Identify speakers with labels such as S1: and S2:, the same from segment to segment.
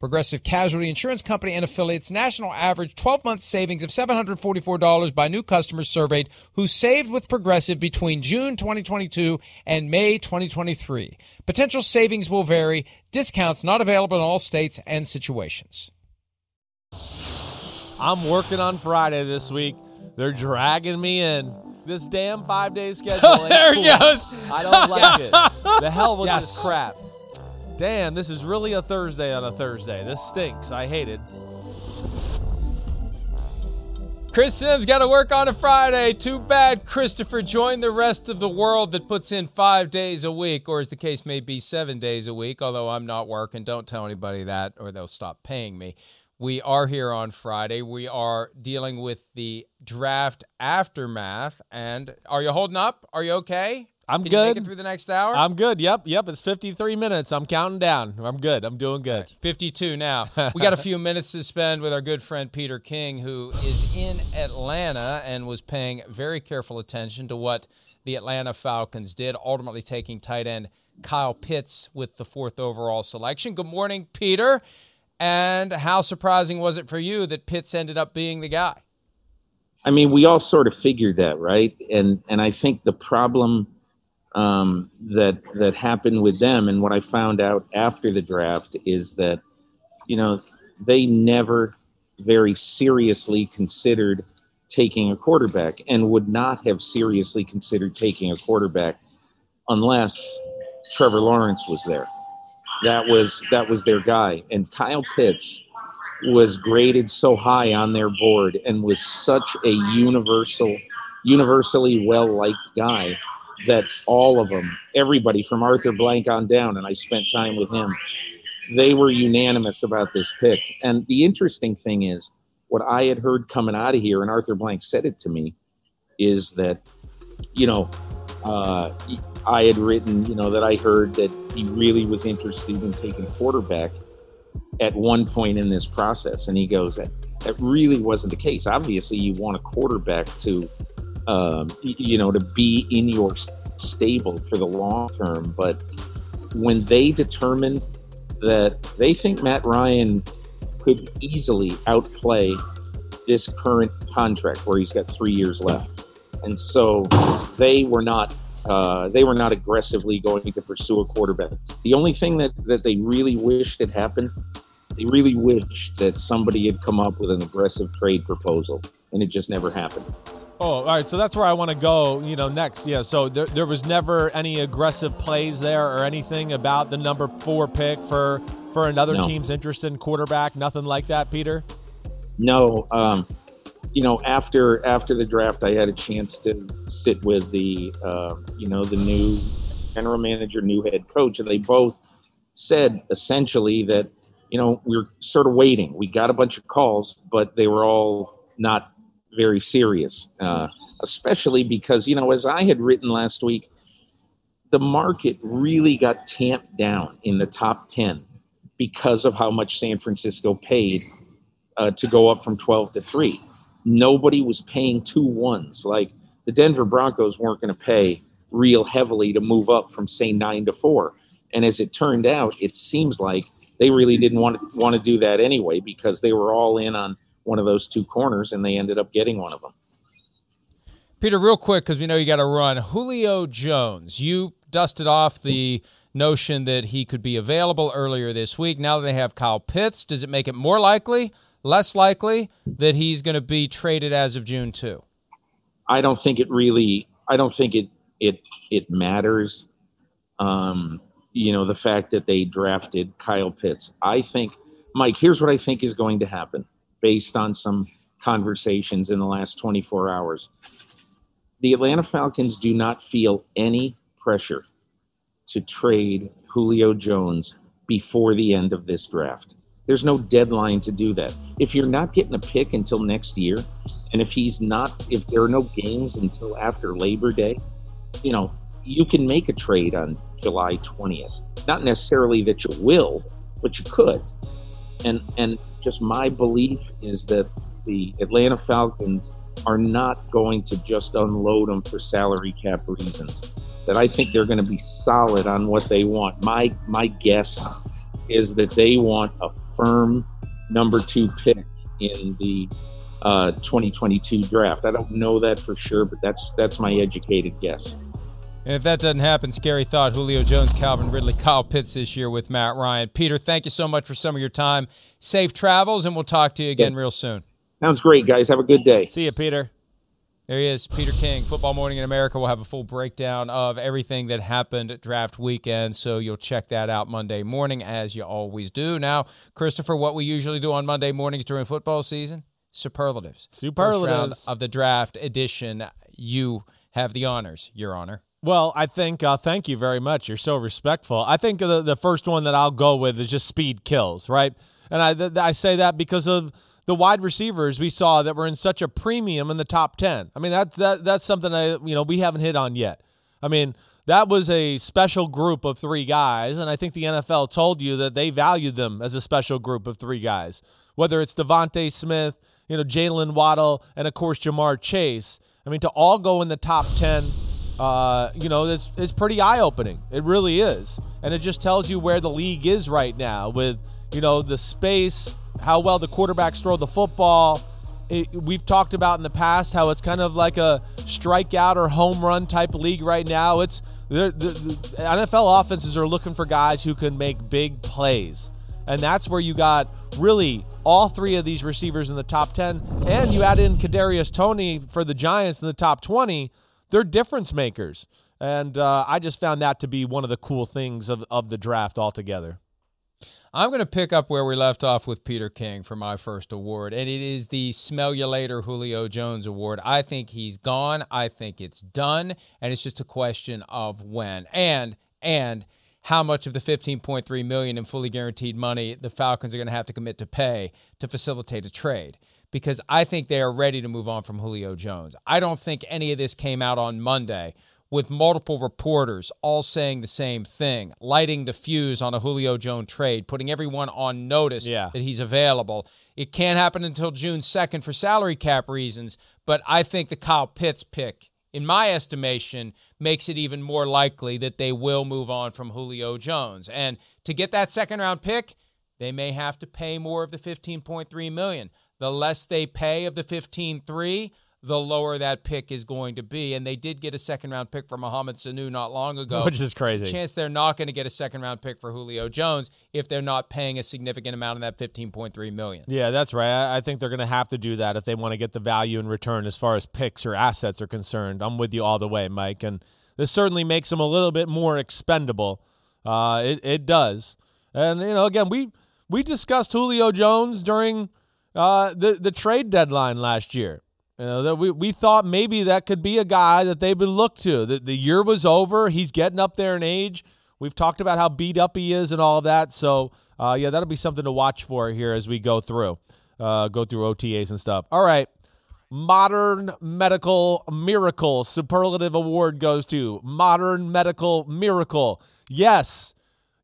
S1: Progressive Casualty Insurance Company and affiliates national average 12 month savings of $744 by new customers surveyed who saved with Progressive between June 2022 and May 2023. Potential savings will vary, discounts not available in all states and situations.
S2: I'm working on Friday this week. They're dragging me in. This damn five day schedule.
S1: there he
S2: cool.
S1: goes.
S2: I don't like it. The hell with
S1: Yes.
S2: this crap. Damn, this is really a Thursday on a Thursday. This stinks. I hate it.
S1: Chris Sims got to work on a Friday. Too bad Christopher joined the rest of the world that puts in five days a week, or as the case may be, seven days a week, although I'm not working. Don't tell anybody that, or they'll stop paying me. We are here on Friday. We are dealing with the draft aftermath. And are you holding up? Are you okay?
S2: I'm
S1: Can you make
S2: good.
S1: it through the next hour?
S2: I'm good. Yep, yep. It's 53 minutes. I'm counting down. I'm good. I'm doing good.
S1: 52 now. We got a few minutes to spend with our good friend Peter King, who is in Atlanta and was paying very careful attention to what the Atlanta Falcons did, ultimately taking tight end Kyle Pitts with the fourth overall selection. Good morning, Peter. And how surprising was it for you that Pitts ended up being the guy?
S3: I mean, we all sort of figured that, right? And and I think the problem um, that that happened with them, and what I found out after the draft is that, you know, they never very seriously considered taking a quarterback, and would not have seriously considered taking a quarterback unless Trevor Lawrence was there. That was that was their guy, and Kyle Pitts was graded so high on their board and was such a universal universally well liked guy that all of them everybody from arthur blank on down and i spent time with him they were unanimous about this pick. And the interesting thing is what i had heard coming out of here and arthur blank said it to me is that you know uh, i had written you know that i heard that he really was interested in taking quarterback at one point in this process. And he goes that that really wasn't the case. Obviously you want a quarterback to um, you know to be in your stable for the long term but when they determined that they think matt ryan could easily outplay this current contract where he's got three years left and so they were not uh, they were not aggressively going to pursue a quarterback. The only thing that, that they really wished had happened they really wished that somebody had come up with an aggressive trade proposal, and it just never happened.
S2: Oh, all right. So that's where I want to go. You know, next. Yeah. So there, there was never any aggressive plays there or anything about the number four pick for for another
S3: No.
S2: team's interest in quarterback. Nothing like that, Peter.
S3: No, um, you know, after after the draft, I had a chance to sit with the uh, you know the new general manager, new head coach, and they both said essentially that you know we're sort of waiting. We got a bunch of calls, but they were all not very serious, uh, especially because you know as I had written last week, the market really got tamped down in the top ten because of how much San Francisco paid uh, to go up from 12 to 3. Nobody was paying two ones. Like the Denver Broncos weren't going to pay real heavily to move up from say nine to four. And as it turned out, it seems like they really didn't want to want to do that anyway because they were all in on one of those two corners and they ended up getting one of them.
S1: Peter, real quick, because we know you got to run. Julio Jones, you dusted off the notion that he could be available earlier this week. Now that they have Kyle Pitts, does it make it more likely, less likely that he's going to be traded as of June 2?
S3: I don't think it really. I don't think it it it matters. Um, you know the fact that they drafted Kyle Pitts. I think, Mike. Here's what I think is going to happen based on some conversations in the last 24 hours. The Atlanta Falcons do not feel any pressure to trade Julio Jones before the end of this draft. There's no deadline to do that. If you're not getting a pick until next year, and if he's not, if there are no games until after Labor Day, you know, you can make a trade on July 20th. Not necessarily that you will, but you could. And and just my belief is that the Atlanta Falcons are not going to just unload them for salary cap reasons. That I think they're going to be solid on what they want. My my guess is that they want a firm number two pick in the uh, 2022 draft. I don't know that for sure, but that's that's my educated guess.
S1: And if that doesn't happen, scary thought Julio Jones, Calvin Ridley, Kyle Pitts this year with Matt Ryan. Peter, thank you so much for some of your time. Safe travels, and we'll talk to you again yeah. real soon.
S3: Sounds great, guys. Have a good day.
S2: See you, Peter.
S1: There he is, Peter King. Football Morning in America will have a full breakdown of everything that happened at draft weekend, so you'll check that out Monday morning, as you always do. Now, Christopher, what we usually do on Monday mornings during football season superlatives.
S2: Superlatives.
S1: of the draft edition. You have the honors, Your Honor.
S2: Well, I think uh, thank you very much. You're so respectful. I think the the first one that I'll go with is just speed kills, right? And I th- I say that because of the wide receivers we saw that were in such a premium in the top 10. I mean, that's that that's something I you know, we haven't hit on yet. I mean, that was a special group of three guys, and I think the NFL told you that they valued them as a special group of three guys. Whether it's DeVonta Smith, you know, Jaylen Waddle, and of course Ja'Marr Chase. I mean, to all go in the top 10 uh, you know, is, is pretty eye opening. It really is. And it just tells you where the league is right now with, you know, the space, how well the quarterbacks throw the football. It, we've talked about in the past how it's kind of like a strikeout or home run type league right now. It's the, the NFL offenses are looking for guys who can make big plays. And that's where you got really all three of these receivers in the top 10. And you add in Kadarius Toney for the Giants in the top 20 they're difference makers. And uh, I just found that to be one of the cool things of, of the draft altogether.
S1: I'm going to pick up where we left off with Peter King for my first award, and it is the Smell You Later Julio Jones Award. I think he's gone. I think it's done, and it's just a question of when and and how much of the 15.3 million in fully guaranteed money the Falcons are going to have to commit to pay to facilitate a trade because I think they are ready to move on from Julio Jones. I don't think any of this came out on Monday with multiple reporters all saying the same thing, lighting the fuse on a Julio Jones trade, putting everyone on notice
S2: yeah.
S1: that he's available. It can't happen until June 2nd for salary cap reasons, but I think the Kyle Pitts pick, in my estimation, makes it even more likely that they will move on from Julio Jones. And to get that second round pick, they may have to pay more of the 15.3 million the less they pay of the 15-3, the lower that pick is going to be. And they did get a second round pick for Mohamed Sanu not long ago.
S2: Which is crazy.
S1: chance they're not going to get a second round pick for Julio Jones if they're not paying a significant amount of that 15.3 million.
S2: Yeah, that's right. I, think they're going to have to do that if they want to get the value in return as far as picks or assets are concerned. I'm with you all the way, Mike. And this certainly makes them a little bit more expendable. Uh, it, it does. And, you know, again, we we discussed Julio Jones during – uh, the the trade deadline last year. You know, that we, we thought maybe that could be a guy that they would look to. The, the year was over. He's getting up there in age. We've talked about how beat up he is and all of that. So, uh, yeah, that'll be something to watch for here as we go through, uh, go through OTAs and stuff. All right. Modern Medical Miracle Superlative Award goes to Modern Medical Miracle. Yes,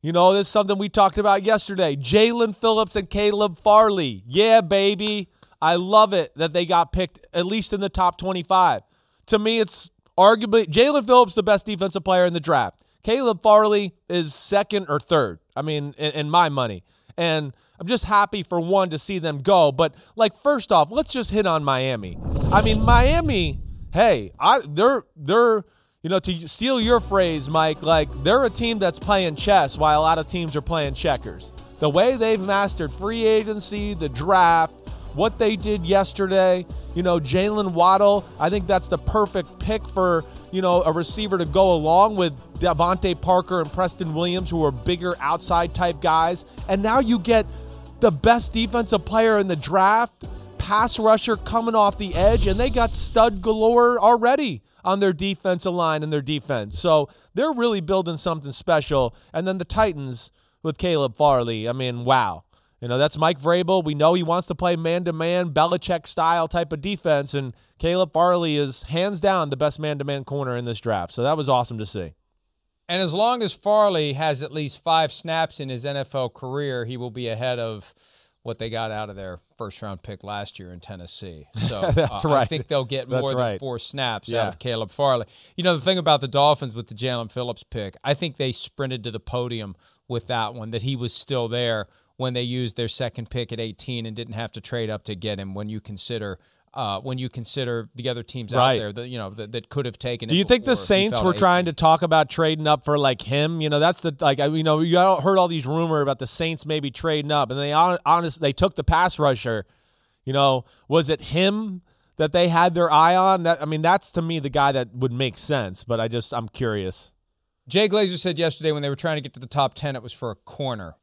S2: you know, this is something we talked about yesterday. Jaelan Phillips and Caleb Farley. Yeah, baby. I love it that they got picked at least in the top 25. To me, it's arguably Jaelan Phillips the best defensive player in the draft. Caleb Farley is second or third. I mean, in, in my money. And I'm just happy for one to see them go. But like, first off, let's just hit on Miami. I mean, Miami. Hey, I they're they're you know to steal your phrase, Mike. Like they're a team that's playing chess while a lot of teams are playing checkers. The way they've mastered free agency, the draft, what they did yesterday. You know, Jaylen Waddle, I think that's the perfect pick for, you know, a receiver to go along with DeVante Parker and Preston Williams, who are bigger outside type guys. And now you get the best defensive player in the draft, pass rusher coming off the edge, and they got stud galore already on their defensive line and their defense. So they're really building something special. And then the Titans with Caleb Farley, I mean, wow. You know, that's Mike Vrabel. We know he wants to play man to man, Belichick style type of defense. And Caleb Farley is hands down the best man to man corner in this draft. So that was awesome to see.
S1: And as long as Farley has at least five snaps in his NFL career, he will be ahead of what they got out of their first round pick last year in Tennessee. So
S2: that's
S1: uh,
S2: right.
S1: I think they'll get more
S2: that's
S1: than
S2: right.
S1: four snaps
S2: Yeah.
S1: out of Caleb Farley. You know, the thing about the Dolphins with the Jaelan Phillips pick, I think they sprinted to the podium with that one, that he was still there when they used their second pick at 18 and didn't have to trade up to get him when you consider. Uh, when you consider the other teams out there that you know that, that could have taken,
S2: Do
S1: it
S2: you think the Saints were trying to talk about trading up for like him? You know, that's the like I- you know you all heard all these rumor about the Saints maybe trading up, and they hon- honest they took the pass rusher. You know, was it him that they had their eye on? That I mean, that's to me the guy that would make sense. But I just I'm curious.
S1: Jay Glazer said yesterday when they were trying to get to the top 10, it was for a corner.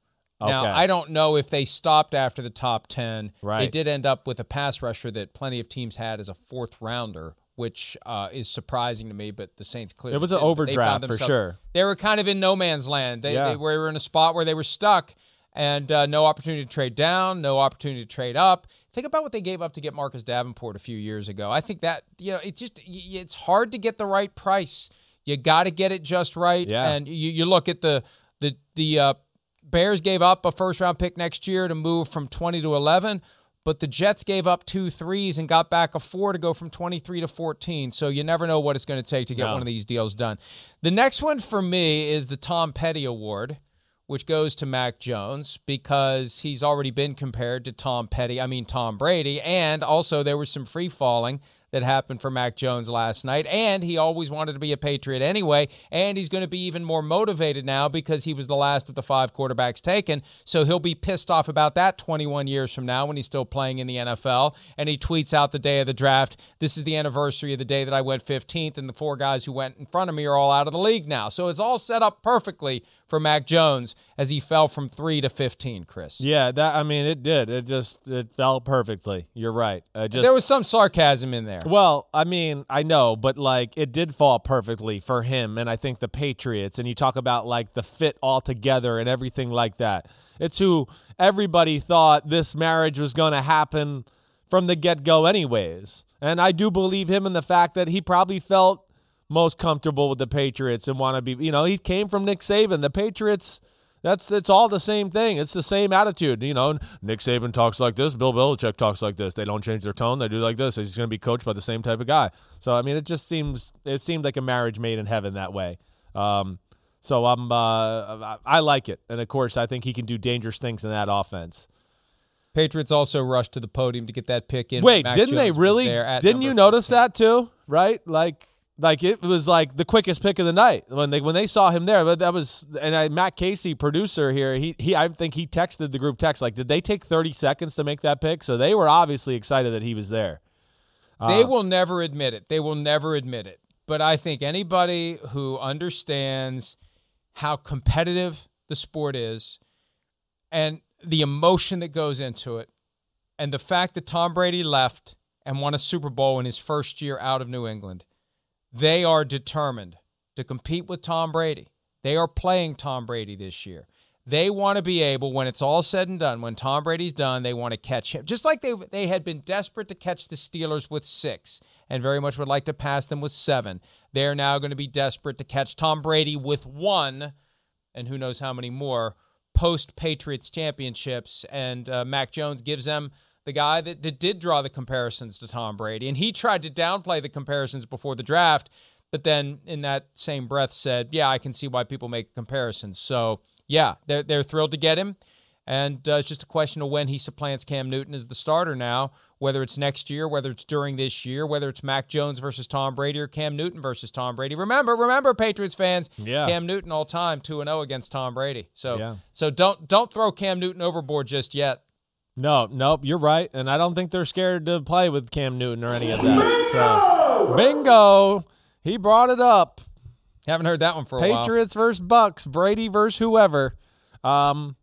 S1: Now, I don't know if they stopped after the top 10.
S2: Right.
S1: They did end up with a pass rusher that plenty of teams had as a fourth rounder, which uh, is surprising to me, but the Saints clearly.
S2: It was an.
S1: They
S2: overdraft for sure.
S1: They were kind of in no man's land. They,
S2: Yeah.
S1: they were in a spot where they were stuck and uh, no opportunity to trade down, no opportunity to trade up. Think about what they gave up to get Marcus Davenport a few years ago. I think that you know it just, it's hard to get the right price. You got to get it just right.
S2: Yeah.
S1: And you, you look at the the the uh, Bears gave up a first round pick next year to move from 20 to 11, but the Jets gave up two threes and got back a four to go from 23 to 14. So you never know what it's going to take to get
S2: No.
S1: one of these deals done. The next one for me is the Tom Petty Award, which goes to Mac Jones because he's already been compared to Tom Petty, I mean Tom Brady, and also there was some free falling that happened for Mac Jones last night, and he always wanted to be a Patriot anyway, and he's going to be even more motivated now because he was the last of the five quarterbacks taken, so he'll be pissed off about that 21 years from now when he's still playing in the NFL, and he tweets out the day of the draft, this is the anniversary of the day that I went 15th, and the four guys who went in front of me are all out of the league now, so it's all set up perfectly for Mac Jones as he fell from 3 to 15, Chris.
S2: Yeah, that I mean it did. It just it fell perfectly. You're right. Just
S1: There was some sarcasm in there.
S2: Well, I mean, I know, but like it did fall perfectly for him and I think the Patriots and you talk about like the fit all together and everything like that. It's who everybody thought this marriage was going to happen from the get-go anyways. And I do believe him in the fact that he probably felt most comfortable with the Patriots and want to be, you know, he came from Nick Saban. The Patriots that's it's all the same thing. It's the same attitude. You know, Nick Saban talks like this, Bill Belichick talks like this. They don't change their tone. They do like this. He's going to be coached by the same type of guy. So I mean, it just seems it seemed like a marriage made in heaven that way. Um, so I'm uh, I like it, and of course, I think he can do dangerous things in that offense.
S1: Patriots also rushed to the podium to get that pick in.
S2: Wait,
S1: Mac
S2: didn't they
S1: Jones was
S2: really? Didn't you notice
S1: 15.
S2: that too? Right, like. Like it was like the quickest pick of the night when they when they saw him there. But that was and I, Matt Casey, producer here, he he I think he texted the group text like, did they take thirty seconds to make that pick? So they were obviously excited that he was there.
S1: They
S2: Uh,
S1: will never admit it. They will never admit it. But I think anybody who understands how competitive the sport is and the emotion that goes into it, and the fact that Tom Brady left and won a Super Bowl in his first year out of New England, they are determined to compete with Tom Brady. They are playing Tom Brady this year. They want to be able, when it's all said and done, when Tom Brady's done, they want to catch him. Just like they they had been desperate to catch the Steelers with six, and very much would like to pass them with seven. They're now going to be desperate to catch Tom Brady with one, and who knows how many more post Patriots championships. And uh, Mac Jones gives them the guy that, that did draw the comparisons to Tom Brady, and he tried to downplay the comparisons before the draft. but then in that same breath said, "Yeah, I can see why people make comparisons." So yeah, they're they're thrilled to get him, and uh, it's just a question of when he supplants Cam Newton as the starter now. Whether it's next year, whether it's during this year, whether it's Mac Jones versus Tom Brady or Cam Newton versus Tom Brady. Remember, remember, Patriots fans,
S2: Yeah.
S1: Cam Newton all time two and zero against Tom Brady. So
S2: Yeah.
S1: so don't don't throw Cam Newton overboard just yet.
S2: No, nope, you're right, and I don't think they're scared to play with Cam Newton or any of that. So, bingo, he brought it up.
S1: Haven't heard that one for a while.
S2: Patriots versus Bucks, Brady versus whoever. Um,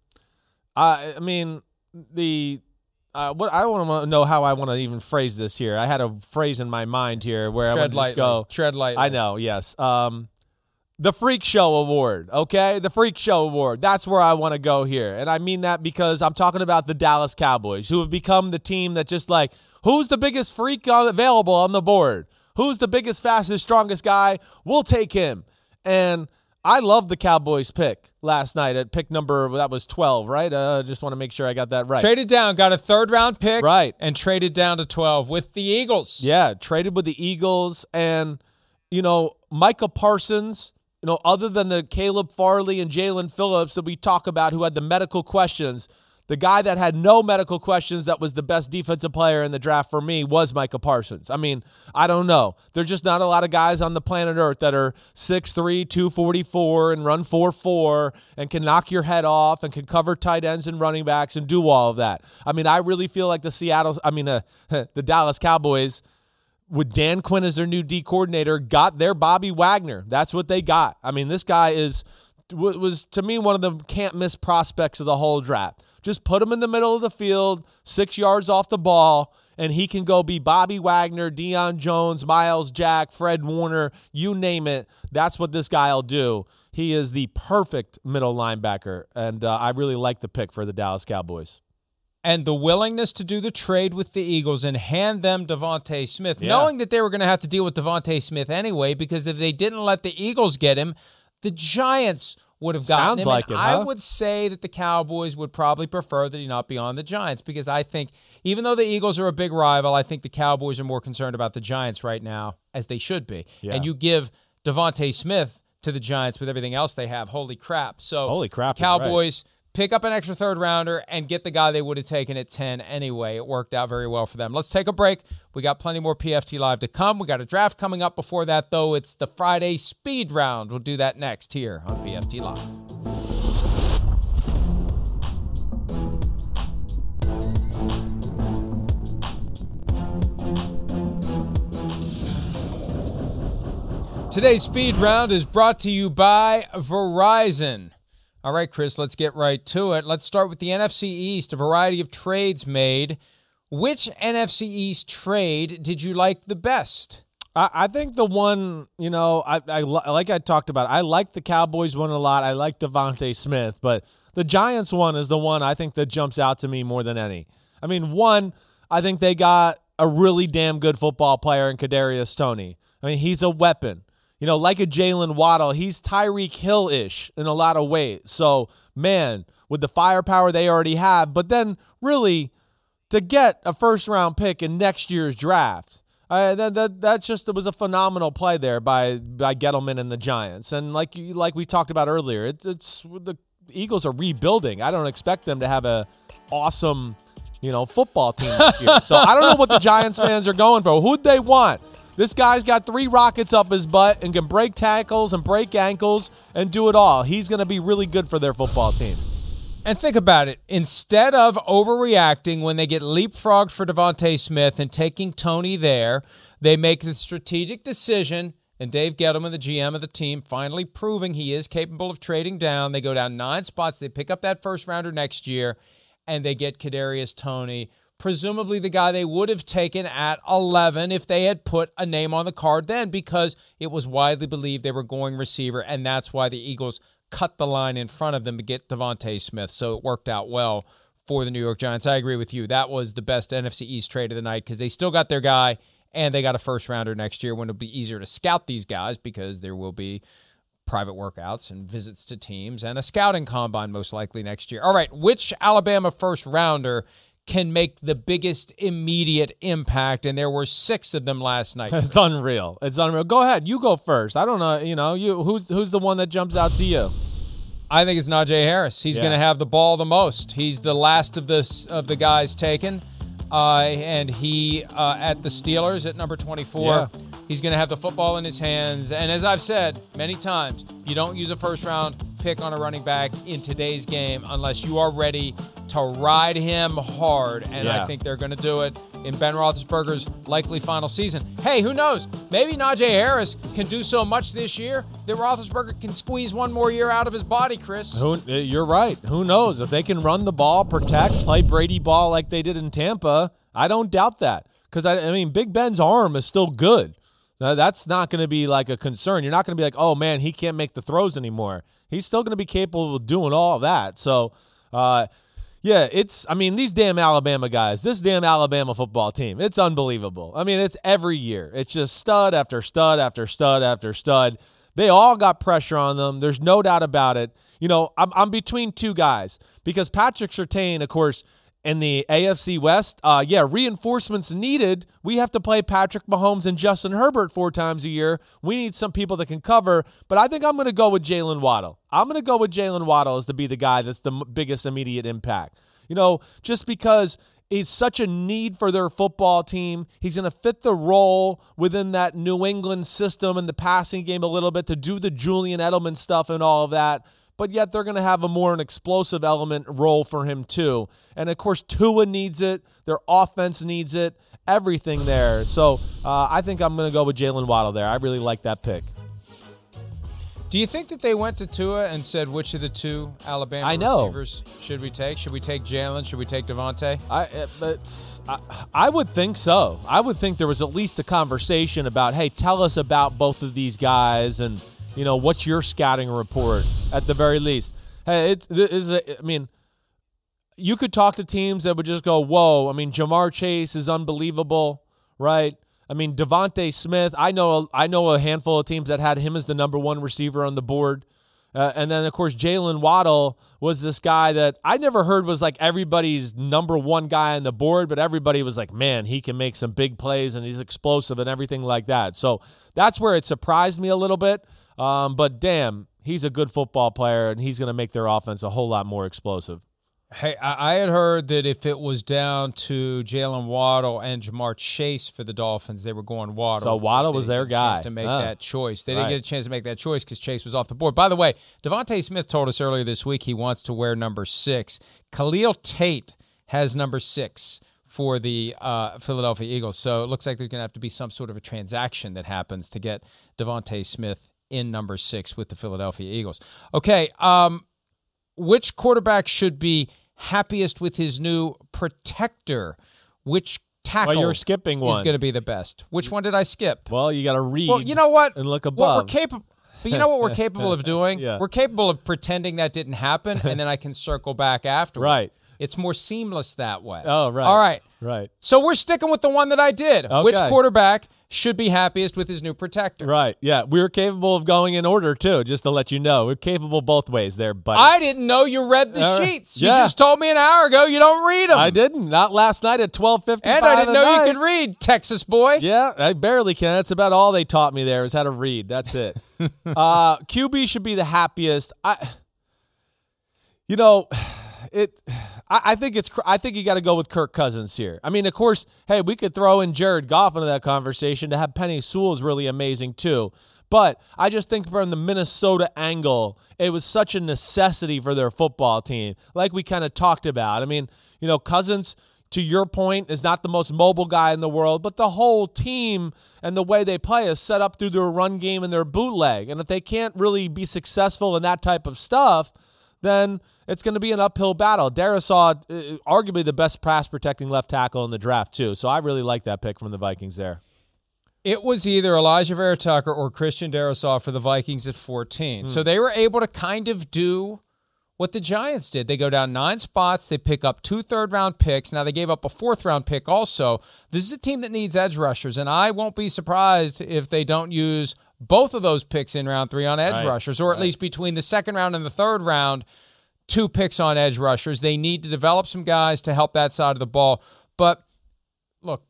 S2: I, I mean the. Uh, what I want to know how I want to even phrase this here. I had a phrase in my mind here where I
S1: Tread
S2: want to just go.
S1: Tread lightly.
S2: I know, yes. Um, the Freak Show Award, okay? The Freak Show Award. That's where I want to go here. And I mean that because I'm talking about the Dallas Cowboys, who have become the team that just like, who's the biggest freak available on the board? Who's the biggest, fastest, strongest guy? We'll take him. And I love the Cowboys pick last night at pick number, that was 12, right? Uh, just want to make sure I got that right.
S1: Traded down, got a third round pick,
S2: Right.
S1: and traded down to twelve with the Eagles.
S2: Yeah, traded with the Eagles and you know, Micah Parsons, you know, other than the Caleb Farley and Jaelan Phillips that we talk about who had the medical questions, the guy that had no medical questions that was the best defensive player in the draft for me was Micah Parsons. I mean, I don't know. There's just not a lot of guys on the planet Earth that are 6'3, 244 and run 4'4 and can knock your head off and can cover tight ends and running backs and do all of that. I mean, I really feel like the Seattle, I mean, uh, the Dallas Cowboys with Dan Quinn as their new D coordinator, got their Bobby Wagner. That's what they got. I mean, this guy is was to me one of the can't miss prospects of the whole draft. Just put him in the middle of the field, six yards off the ball, and he can go be Bobby Wagner, Deion Jones, Myles Jack, Fred Warner, you name it. That's what this guy will do. He is the perfect middle linebacker, and uh, I really like the pick for the Dallas Cowboys.
S1: And the willingness to do the trade with the Eagles and hand them DeVonta Smith,
S2: Yeah.
S1: knowing that they were going to have to deal with DeVonta Smith anyway, because if they didn't let the Eagles get him, the Giants would have gotten
S2: Sounds
S1: him.
S2: like it,
S1: I
S2: huh?
S1: would say that the Cowboys would probably prefer that he not be on the Giants because I think even though the Eagles are a big rival, I think the Cowboys are more concerned about the Giants right now, as they should be.
S2: Yeah.
S1: And you give DeVonta Smith to the Giants with everything else they have. Holy crap. So
S2: Holy crap, you're right.
S1: Pick up an extra third rounder and get the guy they would have taken at 10 anyway. It worked out very well for them. Let's take a break. We got plenty more PFT Live to come. We got a draft coming up before that, though. It's the Friday speed round. We'll do that next here on PFT Live. Today's speed round is brought to you by Verizon. All right, Chris, let's get right to it. Let's start with the NFC East, a variety of trades made. Which NFC East trade did you like the best?
S2: I, think the one, you know, I, I like I talked about. I like the Cowboys one a lot. I like DeVonta Smith, but the Giants one is the one I think that jumps out to me more than any. I mean, one, I think they got a really damn good football player in Kadarius Toney. I mean, he's a weapon. You know, like a Jaylen Waddle, he's Tyreek Hill ish in a lot of ways. So, man, with the firepower they already have, but then really to get a first round pick in next year's draft. Uh, that, that that's just it was a phenomenal play there by by Gettleman and the Giants. And like like we talked about earlier, it's it's the Eagles are rebuilding. I don't expect them to have a awesome, you know, football team this year. So I don't know what the Giants fans are going for. Who'd they want? This guy's got three rockets up his butt and can break tackles and break ankles and do it all. He's going to be really good for their football team.
S1: And think about it. Instead of overreacting when they get leapfrogged for DeVonta Smith and taking Toney there, they make the strategic decision. And Dave Gettleman, the GM of the team, finally proving he is capable of trading down. They go down nine spots. They pick up that first rounder next year, and they get Kadarius Toney, presumably the guy they would have taken at 11 if they had put a name on the card then, because it was widely believed they were going receiver, and that's why the Eagles cut the line in front of them to get DeVonta Smith. So it worked out well for the New York Giants. I agree with you. That was the best NFC East trade of the night because they still got their guy and they got a first rounder next year when it'll be easier to scout these guys because there will be private workouts and visits to teams and a scouting combine most likely next year. All right, which Alabama first rounder can make the biggest immediate impact, and there were six of them last night.
S2: It's unreal. It's unreal. Go ahead. You go first. I don't know. You know, you who's who's the one that jumps out to you?
S1: I think it's Najee Harris. He's
S2: Yeah.
S1: going to have the ball the most. He's the last of this of the guys taken, uh, and he uh, at the Steelers at number 24.
S2: Yeah.
S1: He's going to have the football in his hands. And as I've said many times, you don't use a first round pick on a running back in today's game unless you are ready to ride him hard. And
S2: Yeah.
S1: I think they're going to do it in Ben Roethlisberger's likely final season. Hey, who knows? Maybe Najee Harris can do so much this year that Roethlisberger can squeeze one more year out of his body, Chris.
S2: Who, uh, you're right. Who knows if they can run the ball, protect, play Brady ball like they did in Tampa? I don't doubt that because I, I mean, Big Ben's arm is still good. Now, that's not going to be like a concern. You're not going to be like, oh man, he can't make the throws anymore. He's still going to be capable of doing all of that. So, uh, yeah, it's. I mean, these damn Alabama guys, this damn Alabama football team, it's unbelievable. I mean, it's every year. It's just stud after stud after stud after stud. They all got pressure on them. There's no doubt about it. You know, I'm, I'm between two guys because Patrick Surtain, of course, in the AFC West, uh, yeah, reinforcements needed. We have to play Patrick Mahomes and Justin Herbert four times a year. We need some people that can cover, but I think I'm going to go with Jaylen Waddle. I'm going to go with Jaylen Waddle as to be the guy that's the biggest immediate impact. You know, just because he's such a need for their football team. He's going to fit the role within that New England system and the passing game a little bit to do the Julian Edelman stuff and all of that. But yet they're going to have a more an explosive element role for him too. And of course, Tua needs it. Their offense needs it. Everything there. So uh, I think I'm going to go with Jaylen Waddle there. I really like that pick.
S1: Do you think that they went to Tua and said which of the two Alabama
S2: I know.
S1: receivers should we take? Should we take Jaylen? Should we take DeVonta?
S2: I, uh, but I, I would think so. I would think there was at least a conversation about, hey, tell us about both of these guys, and you know, what's your scouting report at the very least. Hey, it's this is. A, I mean, you could talk to teams that would just go, whoa. I mean, Ja'Marr Chase is unbelievable, right? I mean, DeVonta Smith. I know. I know a handful of teams that had him as the number one receiver on the board. Uh, and then, of course, Jaylen Waddle was this guy that I never heard was like everybody's number one guy on the board, but everybody was like, man, he can make some big plays and he's explosive and everything like that. So that's where it surprised me a little bit. Um, but damn, he's a good football player and he's going to make their offense a whole lot more explosive.
S1: Hey, I, I had heard that if it was down to Jaylen Waddle and Ja'Marr Chase for the Dolphins, they were going Waddle.
S2: So Waddle was their
S1: get a chance
S2: guy.
S1: to make
S2: Oh.
S1: that choice. They didn't
S2: Right.
S1: get a chance to make that choice because Chase was off the board. By the way, DeVonta Smith told us earlier this week he wants to wear number six. Khalil Tate has number six for the uh, Philadelphia Eagles. So it looks like there's going to have to be some sort of a transaction that happens to get DeVonta Smith in number six with the Philadelphia Eagles. Okay, um, which quarterback should be happiest with his new protector? Which tackle
S2: Well, you're skipping one.
S1: is going to be the best? Which one did I skip?
S2: Well, you got to read.
S1: Well, you know what?
S2: and look
S1: What we're capable. But you know what we're capable of doing?
S2: Yeah.
S1: We're capable of pretending that didn't happen, and then I can circle back afterward.
S2: Right.
S1: It's more seamless that way.
S2: Oh, right.
S1: All right.
S2: Right.
S1: So we're sticking with the one that I did. Which quarterback should be happiest with his new protector?
S2: Right. Yeah. We're capable of going in order too, just to let you know. We're capable both ways there, buddy.
S1: I didn't know you read the
S2: right.
S1: sheets. You
S2: Yeah.
S1: just told me an hour ago you don't read them.
S2: I didn't. Not last night at twelve fifty.
S1: And I didn't know you could read, Texas boy.
S2: Yeah, I barely can. That's about all they taught me there is how to read. That's it. uh, QB should be the happiest. I, you know, it. I, I think it's. I think you got to go with Kirk Cousins here. I mean, of course, hey, we could throw in Jared Goff into that conversation. To have Penei Sewell is really amazing too. But I just think from the Minnesota angle, it was such a necessity for their football team, like we kind of talked about. I mean, you know, Cousins to your point, is not the most mobile guy in the world, but the whole team and the way they play is set up through their run game and their bootleg. And if they can't really be successful in that type of stuff, then it's going to be an uphill battle. Darrisaw, uh, arguably the best pass protecting left tackle in the draft, too. So I really like that pick from the Vikings there.
S1: It was either Alijah Vera-Tucker or Christian Darrisaw for the Vikings at 14.
S2: Hmm.
S1: So they were able to kind of do what the Giants did. They go down nine spots. They pick up two third round picks. Now they gave up a fourth round pick also. This is a team that needs edge rushers, and I won't be surprised if they don't use both of those picks in round three on edge
S2: Right,
S1: rushers, or at
S2: right.
S1: least between the second round and the third round. Two picks on edge rushers. They need to develop some guys to help that side of the ball. But look,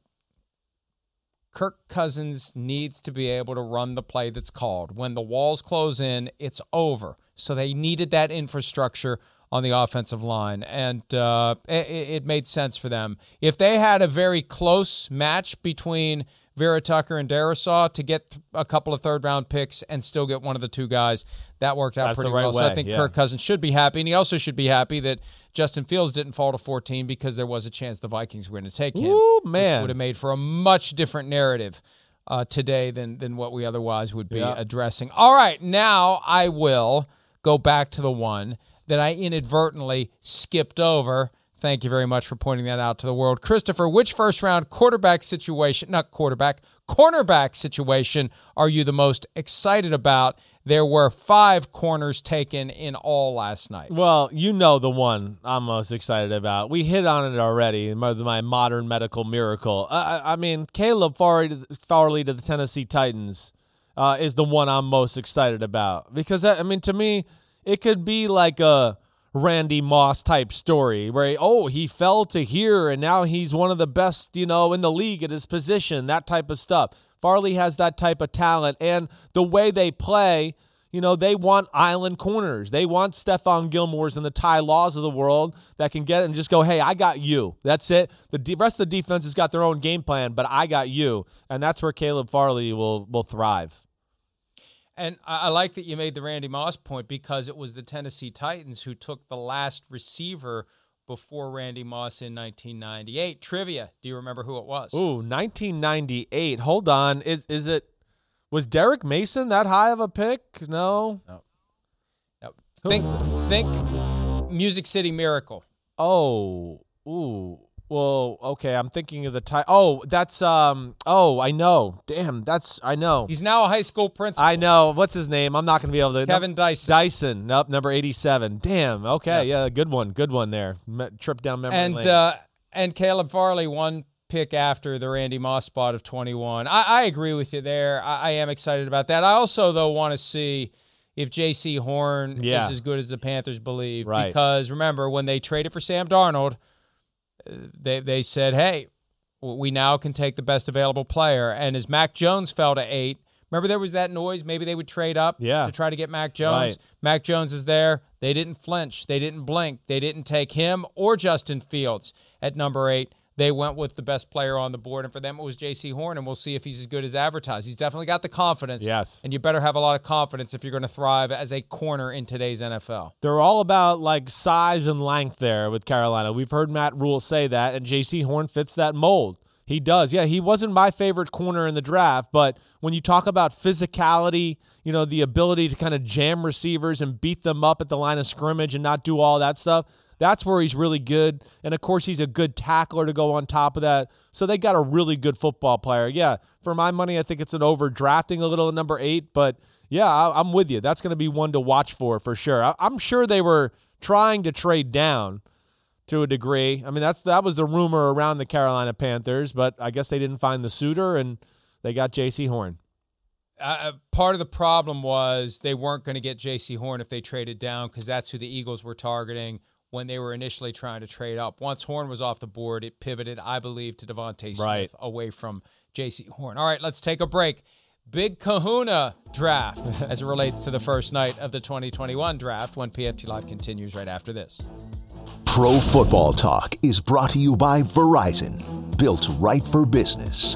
S1: Kirk Cousins needs to be able to run the play that's called. When the walls close in, it's over. So they needed that infrastructure on the offensive line, and uh, it, it, made sense for them. If they had a very close match between Vera Tucker and Darrisaw to get a couple of third round picks and still get one of the two guys, that worked out
S2: That's
S1: pretty
S2: right
S1: well.
S2: Way.
S1: So I think
S2: yeah.
S1: Kirk Cousins should be happy, and he also should be happy that Justin Fields didn't fall to 14 because there was a chance the Vikings were going to take him.
S2: Ooh, man.
S1: Would have made for a much different narrative uh, today than, than what we otherwise would be
S2: Yeah.
S1: addressing. All right, now I will go back to the one that I inadvertently skipped over. Thank you very much for pointing that out to the world. Christopher, which first round quarterback situation, not quarterback, cornerback situation are you the most excited about? There were five corners taken in all last night.
S2: Well, you know the one I'm most excited about. We hit on it already. My, modern medical miracle. I, I- mean, Caleb Farley to, Farley to the Tennessee Titans uh, is the one I'm most excited about because I mean, to me, it could be like a Randy Moss type story where oh he fell to here and now he's one of the best you know in the league at his position. That type of stuff. Farley has that type of talent and the way they play. You know, they want island corners. They want Stephon Gilmore's and the Ty Laws of the world that can get and just go, hey, I got you. That's it. The de- rest of the defense has got their own game plan, but I got you. And that's where Caleb Farley will will thrive.
S1: And I I like that you made the Randy Moss point because it was the Tennessee Titans who took the last receiver before Randy Moss in 1998. Trivia. Do you remember who it was?
S2: Ooh, 1998. Hold on. Is is it was Derrick Mason that high of a pick? No.
S1: No.
S2: Who
S1: Think, think Music City Miracle.
S2: Oh, ooh. Well, okay. I'm thinking of the time. Oh, that's um. Oh, I know. Damn, that's I know.
S1: He's now a high school principal.
S2: I know. What's his name? I'm not going to be able to.
S1: Kevin Dyson.
S2: Dyson. Nope, number 87. Damn. Okay. Yeah, good one. Good one there. Me- trip down memory
S1: and
S2: lane.
S1: uh, and Caleb Farley one pick after the Randy Moss spot of 21. I, I agree with you there. I, I am excited about that. I also though want to see if Jaycee Horn
S2: Yeah.
S1: is as good as the Panthers believe.
S2: Right.
S1: Because remember when they traded for Sam Darnold, they they said, hey, we now can take the best available player. And as Mac Jones fell to eight. Remember, there was that noise. Maybe they would trade up
S2: Yeah.
S1: to try to get Mac Jones.
S2: Right.
S1: Mac Jones is there. They didn't flinch. They didn't blink. They didn't take him or Justin Fields at number eight. They went with the best player on the board, and for them it was Jaycee Horn, and we'll see if he's as good as advertised. He's definitely got the confidence.
S2: Yes.
S1: And you better have a lot of confidence if you're going to thrive as a corner in today's NFL.
S2: They're all about like size and length there with Carolina. We've heard Matt Rhule say that, and Jaycee Horn fits that mold. He does. Yeah, he wasn't my favorite corner in the draft, but when you talk about physicality, you know, the ability to kind of jam receivers and beat them up at the line of scrimmage and not do all that stuff, that's where he's really good. And of course, he's a good tackler to go on top of that. So they got a really good football player. Yeah, for my money, I think it's an overdrafting a little at number eight, but yeah, I, I'm with you. That's going to be one to watch for for sure. I, I'm sure they were trying to trade down to a degree. I mean, that's that was the rumor around the Carolina Panthers, but I guess they didn't find the suitor and they got Jaycee Horn.
S1: uh, part of the problem was they weren't going to get Jaycee Horn if they traded down because that's who the Eagles were targeting when they were initially trying to trade up. Once Horn was off the board, it pivoted, I believe, to DeVonta Smith
S2: Right.
S1: away from Jaycee Horn. All right, let's take a break. Big Kahuna draft as it relates to the first night of the 2021 draft when PFT Live continues right after this.
S4: Pro Football Talk is brought to you by Verizon, built right for business.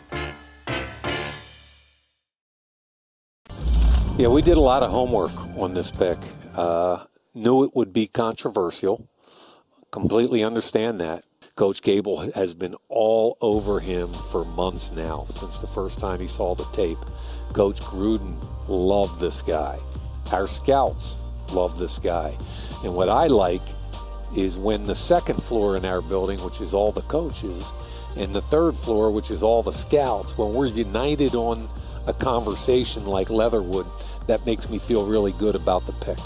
S5: Yeah, we did a lot of homework on this pick. Uh, knew it would be controversial. Completely understand that. Coach Cable has been all over him for months now, since the first time he saw the tape. Coach Gruden loved this guy. Our scouts love this guy. And what I like is when the second floor in our building, which is all the coaches, and the third floor, which is all the scouts, when we're united on a conversation like Leatherwood, that makes me feel really good about the pick.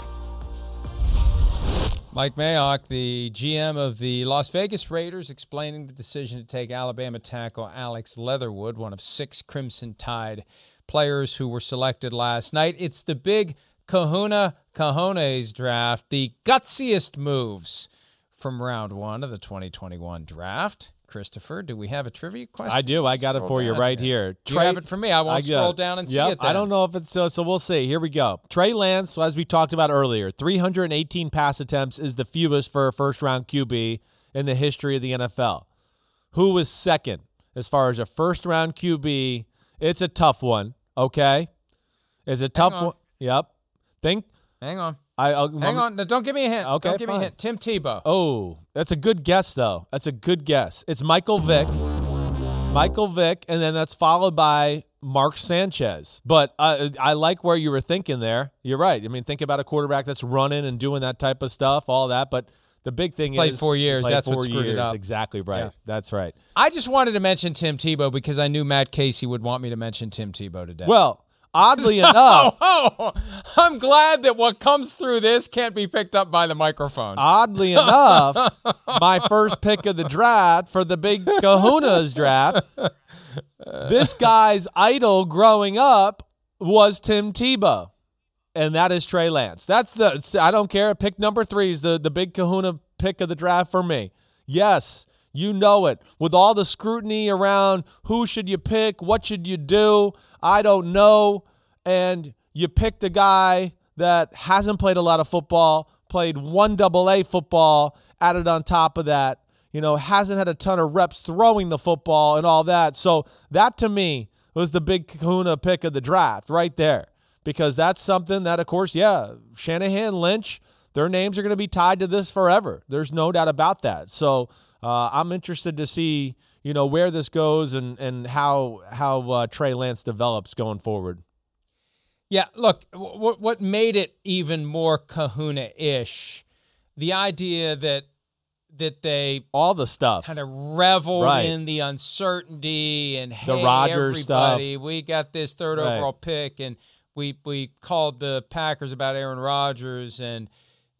S1: Mike Mayock, the GM of the Las Vegas Raiders, explaining the decision to take Alabama tackle Alex Leatherwood, one of six Crimson Tide players who were selected last night. It's the big Kahuna Cajones draft, the gutsiest moves from round one of the 2021 draft. Christopher, do we have a trivia question?
S2: I do. I got
S1: Scroll
S2: it for you right
S1: here. Do you have it for me? I won't
S2: I
S1: scroll down and see
S2: Yep,
S1: it.
S2: I don't know if it's so. So we'll see. Here we go. Trey Lance, as we talked about earlier, 318 pass attempts is the fewest for a first round QB in the history of the NFL. Who was second as far as a first round QB? It's a tough one. Okay, it's a tough
S1: on.
S2: one. Yep. Think.
S1: Hang on.
S2: I I'll,
S1: Hang on. No, don't give me a hint.
S2: Okay,
S1: Don't give me a
S2: fine.
S1: hint. Tim Tebow.
S2: Oh, that's a good guess, though. That's a good guess. It's Michael Vick. Michael Vick, and then that's followed by Mark Sanchez. But I, I like where you were thinking there. You're right. I mean, think about a quarterback that's running and doing that type of stuff, all that. But the big thing
S1: Played
S2: is
S1: four years.
S2: played
S1: That's what
S2: four
S1: screwed it
S2: years.
S1: up.
S2: Exactly right.
S1: Yeah.
S2: That's right.
S1: I just wanted to mention Tim Tebow because I knew Matt Casey would want me to mention Tim Tebow today.
S2: Well, oddly enough,
S1: oh, oh, oh, I'm glad that what comes through this can't be picked up by the microphone.
S2: oddly enough, my first pick of the draft for the big Kahuna's draft, this guy's idol growing up was Tim Tebow, and that is Trey Lance. That's the I don't care. Pick number three is the the big Kahuna pick of the draft for me. Yes. You know it. With all the scrutiny around who should you pick, what should you do, I don't know. And you picked a guy that hasn't played a lot of football, played one double A football, added on top of that, you know, hasn't had a ton of reps throwing the football and all that. So that to me was the big kahuna pick of the draft right there. Because that's something that, of course, yeah, Shanahan, Lynch, their names are going to be tied to this forever. There's no doubt about that. So uh, I'm interested to see, you know, where this goes and and how how uh, Trey Lance develops going forward.
S1: Yeah, look, what what made it even more kahuna-ish, the idea that that they
S2: All the stuff.
S1: kind of revel
S2: Right.
S1: in the uncertainty and hey,
S2: Rodgers
S1: everybody, we got this third
S2: Right.
S1: overall pick, and we we called the Packers about Aaron Rodgers and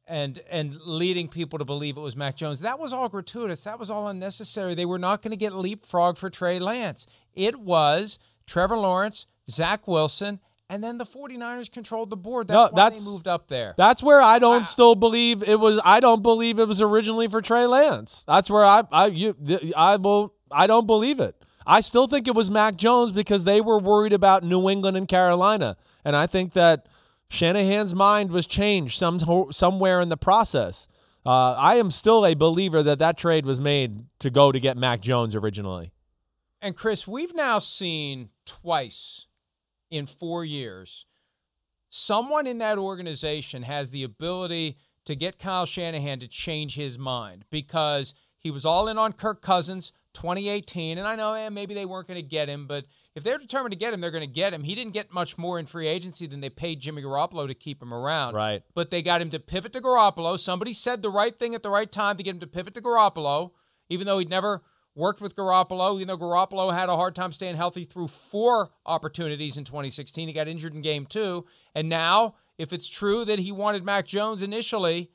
S1: and and leading people to believe it was Mac Jones. That was all gratuitous. That was all unnecessary. They were not going to get leapfrog for Trey Lance. It was Trevor Lawrence, Zach Wilson, and then the 49ers controlled the board. That's
S2: No,
S1: why
S2: that's-
S1: they moved up there.
S2: That's where I don't still believe it was. I don't believe it was originally for Trey Lance. That's where I I you I will I don't believe it. I still think it was Mac Jones because they were worried about New England and Carolina, and I think that Shanahan's mind was changed some somewhere in the process. Uh, I am still a believer that that trade was made to go to get Mac Jones originally.
S1: And Chris, we've now seen twice in four years someone in that organization has the ability to get Kyle Shanahan to change his mind because he was all in on Kirk Cousins 2018. And I know eh, maybe they weren't going to get him, but if they're determined to get him, they're going to get him. He didn't get much more in free agency than they paid Jimmy Garoppolo to keep him around.
S2: Right.
S1: But they got him to pivot to Garoppolo. Somebody said the right thing at the right time to get him to pivot to Garoppolo, even though he'd never worked with Garoppolo, even though Garoppolo had a hard time staying healthy through four opportunities in 2016. He got injured in game two. And now, if it's true that he wanted Mac Jones initially,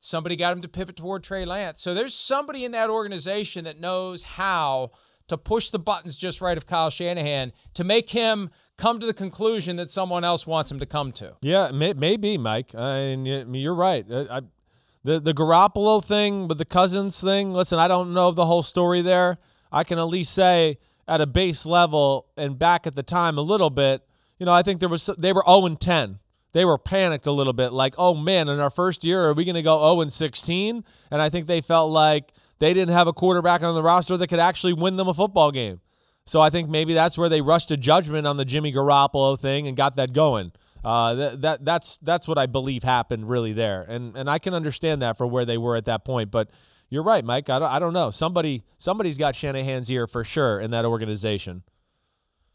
S1: somebody got him to pivot toward Trey Lance. So there's somebody in that organization that knows how to push the buttons just right of Kyle Shanahan to make him come to the conclusion that someone else wants him to come to.
S2: Yeah, may, maybe, Mike. I mean, you're right. Uh, I, the the Garoppolo thing with the Cousins thing. Listen, I don't know the whole story there. I can at least say at a base level and back at the time a little bit. You know, I think there was they were 0 and 10. They were panicked a little bit, like, oh man, in our first year, are we going to go 0 and 16? And I think they felt like they didn't have a quarterback on the roster that could actually win them a football game. So I think maybe that's where they rushed to judgment on the Jimmy Garoppolo thing and got that going. Uh, that, that that's that's what I believe happened really there, and and I can understand that for where they were at that point. But you're right, Mike. I don't, I don't know. Somebody somebody's got Shanahan's ear for sure in that organization.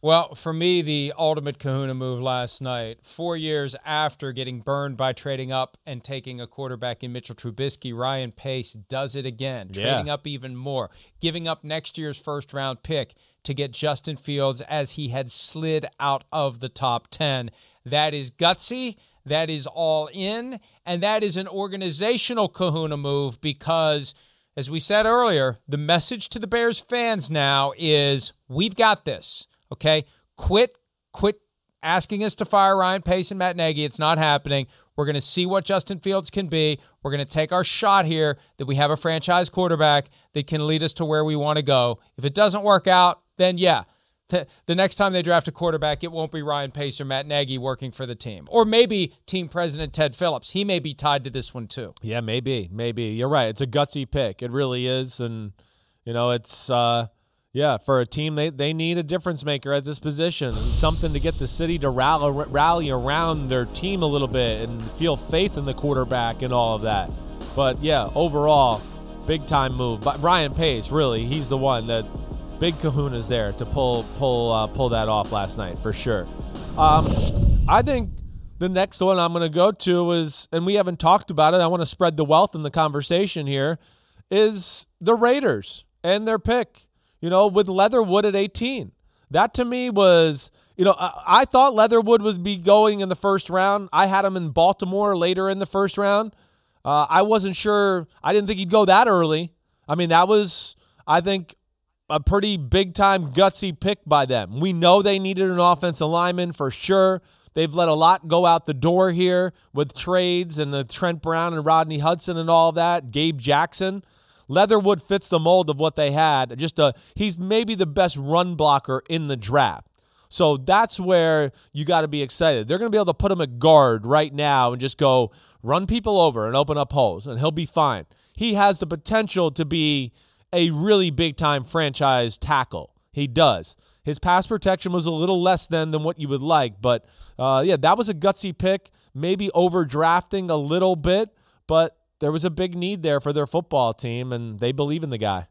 S1: Well, for me, the ultimate kahuna move last night, four years after getting burned by trading up and taking a quarterback in Mitchell Trubisky, Ryan Pace does it again, trading
S2: yeah.
S1: up even more, giving up next year's first round pick to get Justin Fields as he had slid out of the top 10. That is gutsy. That is all in. And that is an organizational kahuna move because, as we said earlier, the message to the Bears fans now is we've got this. Okay? Quit, quit asking us to fire Ryan Pace and Matt Nagy. It's not happening. We're going to see what Justin Fields can be. We're going to take our shot here that we have a franchise quarterback that can lead us to where we want to go. If it doesn't work out, then yeah, the next time they draft a quarterback, it won't be Ryan Pace or Matt Nagy working for the team. Or maybe team president Ted Phillips. He may be tied to this one too.
S2: Yeah, maybe. Maybe. You're right. It's a gutsy pick. It really is. And, you know, it's, uh, yeah, for a team, they, they need a difference maker at this position. Something to get the city to rally, rally around their team a little bit and feel faith in the quarterback and all of that. But, yeah, overall, big time move. But Ryan Pace, really, he's the one that big kahunas there to pull pull uh, pull that off last night for sure. Um, I think the next one I'm going to go to is, and we haven't talked about it. I want to spread the wealth in the conversation here. Is the Raiders and their pick? You know, with Leatherwood at 18. That to me was, you know, I, I thought Leatherwood was be going in the first round. I had him in Baltimore later in the first round. Uh, I wasn't sure. I didn't think he'd go that early. I mean, that was, I think, a pretty big time gutsy pick by them. We know they needed an offensive lineman for sure. They've let a lot go out the door here with trades and the Trent Brown and Rodney Hudson and all of that. Gabe Jackson. Leatherwood fits the mold of what they had. Just a he's maybe the best run blocker in the draft. So that's where you got to be excited. They're going to be able to put him at guard right now and just go run people over and open up holes, and he'll be fine. He has the potential to be a really big time franchise tackle. He does. His pass protection was a little less than than what you would like, but uh, yeah, that was a gutsy pick. Maybe overdrafting a little bit, but there was a big need there for their football team, and they believe in the guy.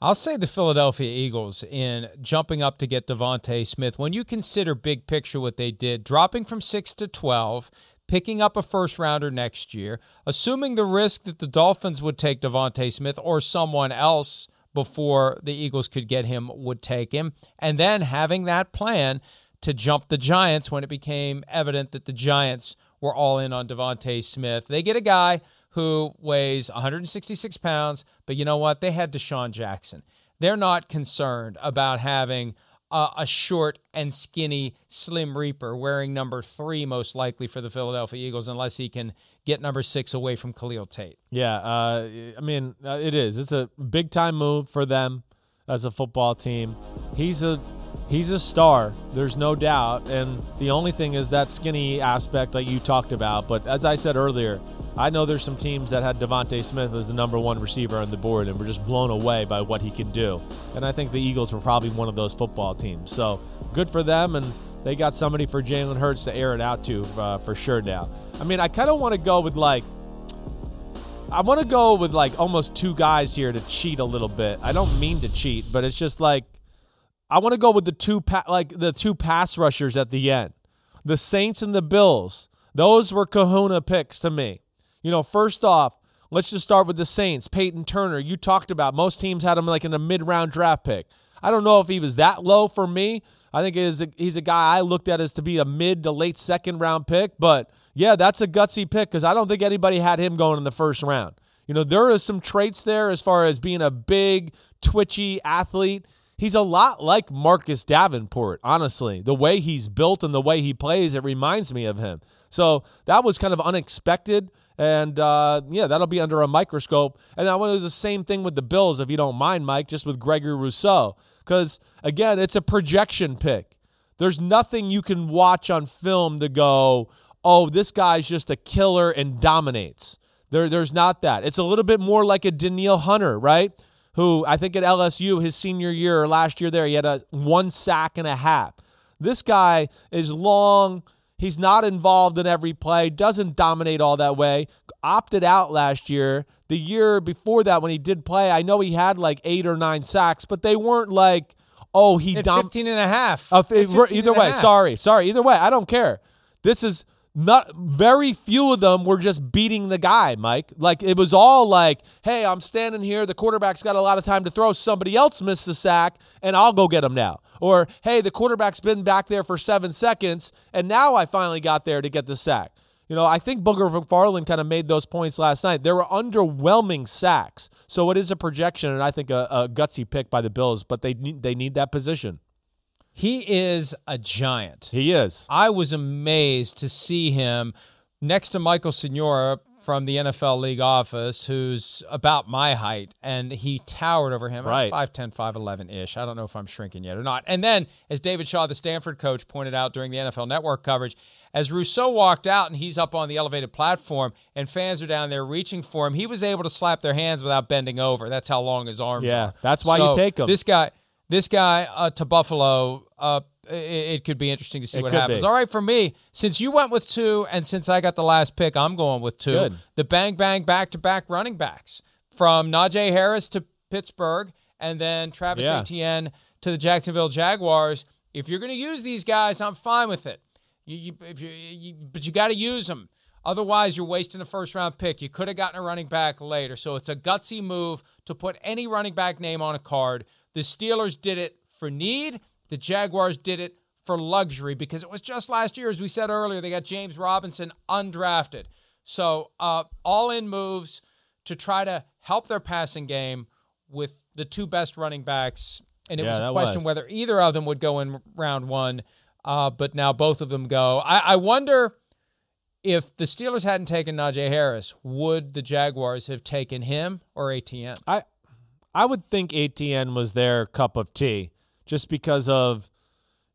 S1: I'll say the Philadelphia Eagles in jumping up to get DeVonta Smith. When you consider big picture what they did, dropping from six to twelve, picking up a first rounder next year, assuming the risk that the Dolphins would take DeVonta Smith or someone else before the Eagles could get him would take him, and then having that plan to jump the Giants when it became evident that the Giants were all in on DeVonta Smith. They get a guy who weighs 166 pounds, but you know what? They had DeSean Jackson. They're not concerned about having a short and skinny Slim Reaper wearing number three, most likely for the Philadelphia Eagles, unless he can get number six away from Khalil Tate.
S2: Yeah, uh, I mean, uh, it is. It's a big time move for them as a football team. He's a he's a star. There's no doubt. And the only thing is that skinny aspect that you talked about. But as I said earlier, I know there's some teams that had DeVonta Smith as the number one receiver on the board and were just blown away by what he can do. And I think the Eagles were probably one of those football teams. So good for them. And they got somebody for Jalen Hurts to air it out to uh, for sure now. I mean, I kind of want to go with like, I want to go with like almost two guys here to cheat a little bit. I don't mean to cheat, but it's just like I want to go with the two pa- like the two pass rushers at the end. The Saints and the Bills. Those were kahuna picks to me. You know, first off, Let's just start with the Saints. Peyton Turner, you talked about most teams had him like in a mid round draft pick. I don't know if he was that low for me. I think is he's a guy I looked at as to be a mid to late second round pick. But yeah, that's a gutsy pick because I don't think anybody had him going in the first round. You know, there are some traits there as far as being a big, twitchy athlete. He's a lot like Marcus Davenport, honestly. The way he's built and the way he plays, it reminds me of him. So that was kind of unexpected. And uh, yeah, that'll be under a microscope. And I want to do the same thing with the Bills, if you don't mind, Mike, just with Gregory Rousseau. Because again, it's a projection pick. There's nothing you can watch on film to go, oh, this guy's just a killer and dominates. There, there's not that. It's a little bit more like a Danielle Hunter, right? Who I think at LSU, his senior year or last year there, he had a one sack and a half. This guy is long. He's not involved in every play, doesn't dominate all that way. Opted out last year. The year before that, when he did play, I know he had like eight or nine sacks, but they weren't like, oh, he
S1: dom- 15 and a half.
S2: Uh, either way, sorry, sorry. Either way, I don't care. This is not very few of them were just beating the guy, Mike. Like it was all like, hey, I'm standing here. The quarterback's got a lot of time to throw. Somebody else missed the sack, and I'll go get him now. Or hey, the quarterback's been back there for seven seconds, and now I finally got there to get the sack. You know, I think Booger McFarland kind of made those points last night. There were underwhelming sacks, so it is a projection, and I think a, a gutsy pick by the Bills. But they need they need that position.
S1: He is a giant.
S2: He is.
S1: I was amazed to see him next to Michael Signora from the NFL league office, who's about my height, and he towered over him.
S2: Right.
S1: 5'10, 5'11 ish. I don't know if I'm shrinking yet or not. And then, as David Shaw, the Stanford coach, pointed out during the NFL network coverage, as Rousseau walked out and he's up on the elevated platform and fans are down there reaching for him, he was able to slap their hands without bending over. That's how long his arms
S2: yeah,
S1: are.
S2: Yeah, that's why
S1: So
S2: you take him.
S1: This guy, this guy uh, to Buffalo, uh, it, it could be interesting to see
S2: It
S1: what happens.
S2: be.
S1: All right, for me, since you went with two and since I got the last pick, I'm going with two.
S2: Good.
S1: The bang bang back to back running backs from Najee Harris to Pittsburgh and then Travis
S2: Yeah.
S1: Etienne to the Jacksonville Jaguars. If you're going to use these guys, I'm fine with it. You, you, if you, you, but you got to use them. Otherwise, you're wasting a first round pick. You could have gotten a running back later. So it's a gutsy move to put any running back name on a card. The Steelers did it for need. The Jaguars did it for luxury because it was just last year, as we said earlier, they got James Robinson undrafted. So uh, all in moves to try to help their passing game with the two best running backs. And it
S2: Yeah,
S1: was a question
S2: was.
S1: whether either of them would go in round one, uh, but now both of them go. I, I wonder if the Steelers hadn't taken Najee Harris, would the Jaguars have taken him or Etienne?
S2: I I would think Etienne was their cup of tea just because of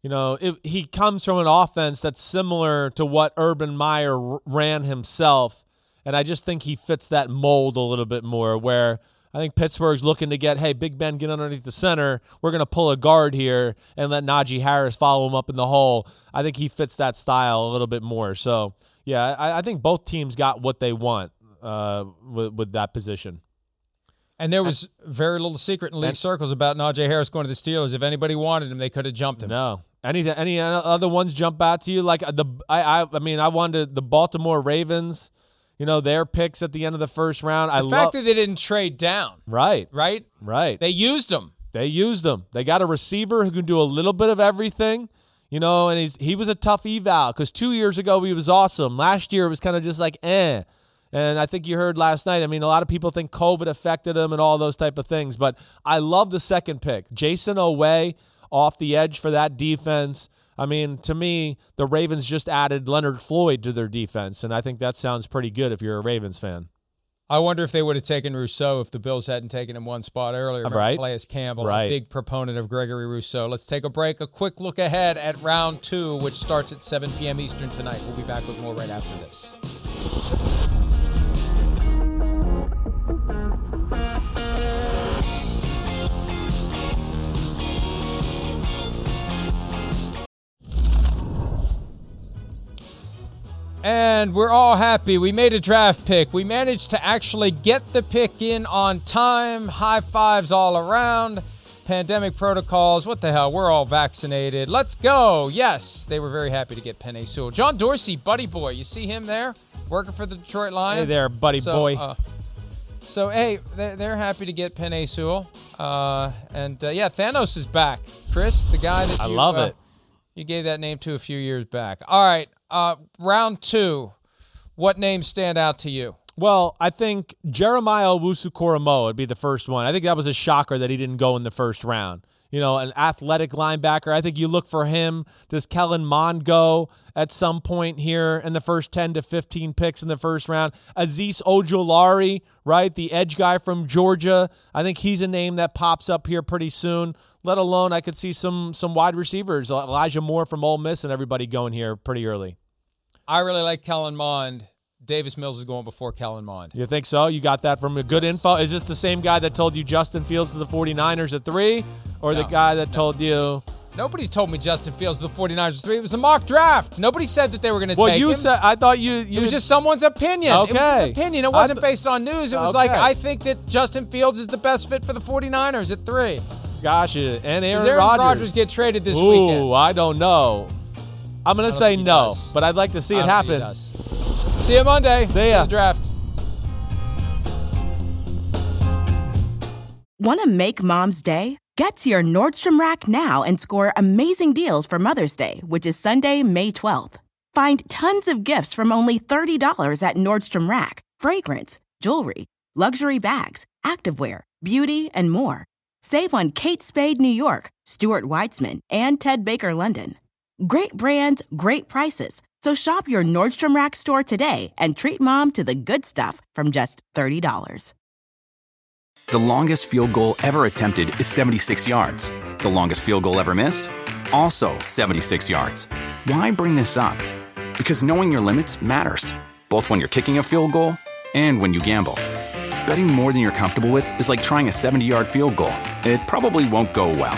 S2: you know, it, he comes from an offense that's similar to what Urban Meyer ran himself and I just think he fits that mold a little bit more where I think Pittsburgh's looking to get, hey, Big Ben, get underneath the center. We're going to pull a guard here and let Najee Harris follow him up in the hole. I think he fits that style a little bit more. So, yeah, I, I think both teams got what they want uh, with, with that position.
S1: And there was very little secret in league
S2: and-
S1: circles about Najee Harris going to the Steelers. If anybody wanted him, they could have jumped him.
S2: No. Any any other ones jump out to you? Like the I I, I mean I wanted the Baltimore Ravens, you know their picks at the end of the first round.
S1: The
S2: I
S1: fact
S2: love
S1: that they didn't trade down,
S2: right
S1: right?
S2: right.
S1: They used them.
S2: They used them. They got a receiver who can do a little bit of everything, you know. And he's he was a tough eval because two years ago he was awesome. Last year it was kind of just like eh. And I think you heard last night. I mean, a lot of people think COVID affected him and all those type of things. But I love the second pick, Jayson Oweh off the edge for that defense. I mean, to me, the Ravens just added Leonard Floyd to their defense, and I think that sounds pretty good if you're a Ravens fan.
S1: I wonder if they would have taken Rousseau if the Bills hadn't taken him one spot earlier. Remember
S2: Right.
S1: Calais Campbell,
S2: Right.
S1: a big proponent of Gregory Rousseau. Let's take a break. A quick look ahead at round two, which starts at 7 p.m. Eastern tonight. We'll be back with more right after this. And we're all happy. We made a draft pick. We managed to actually get the pick in on time. High fives all around. Pandemic protocols. What the hell? We're all vaccinated. Let's go. Yes, they were very happy to get Penei Sewell. John Dorsey, buddy boy. You see him there working for the Detroit Lions?
S2: Hey there, buddy
S1: So,
S2: boy.
S1: uh, So hey, they're, happy to get Penei Sewell, uh, and uh, yeah, Thanos is back. Chris, the guy that
S2: I love
S1: uh,
S2: it.
S1: You gave that name to a few years back. All right, uh, round two. What names stand out to you?
S2: Well, I think Jeremiah Owusu-Koramoah would be the first one. I think that was a shocker that he didn't go in the first round. You know, an athletic linebacker. I think you look for him. Does Kellen Mond go at some point here in the first 10 to 15 picks in the first round? Azeez Ojulari, right? The edge guy from Georgia. I think he's a name that pops up here pretty soon. Let alone I could see some some wide receivers, Elijah Moore from Ole Miss and everybody going here pretty early.
S1: I really like Kellen Mond. Davis Mills is going before Kellen Mond.
S2: You think so? You got that from a good info? Is this the same guy that told you Justin Fields to the 49ers at three? Or the guy that told you.
S1: Nobody told me Justin Fields to the 49ers was three. It was the mock draft. Nobody said that they were going to
S2: Well,
S1: take
S2: you said. I thought you. you
S1: It was just someone's opinion. It was
S2: Okay.
S1: opinion. It wasn't
S2: th-
S1: based on news. It was like, I think that Justin Fields is the best fit for the 49ers at three.
S2: Gosh, and Aaron Rodgers.
S1: Rodgers get traded this
S2: Ooh,
S1: weekend?
S2: I don't know. I'm
S1: gonna
S2: say no,
S1: does.
S2: but I'd like to see
S1: I
S2: it
S1: don't think he
S2: happen.
S1: does. See you Monday.
S2: See ya.
S1: the draft.
S6: Want to make mom's day? Get to your Nordstrom Rack now and score amazing deals for Mother's Day, which is Sunday, May 12th. Find tons of gifts from only $30 at Nordstrom Rack fragrance, jewelry, luxury bags, activewear, beauty, and more. Save on Kate Spade New York, Stuart Weitzman, and Ted Baker London. Great brands, great prices. So shop your Nordstrom Rack store today and treat mom to the good stuff from just $30.
S7: The longest field goal ever attempted is 76 yards. The longest field goal ever missed? Also 76 yards. Why bring this up? Because knowing your limits matters, both when you're kicking a field goal and when you gamble. Betting more than you're comfortable with is like trying a 70 yard field goal. It probably won't go well.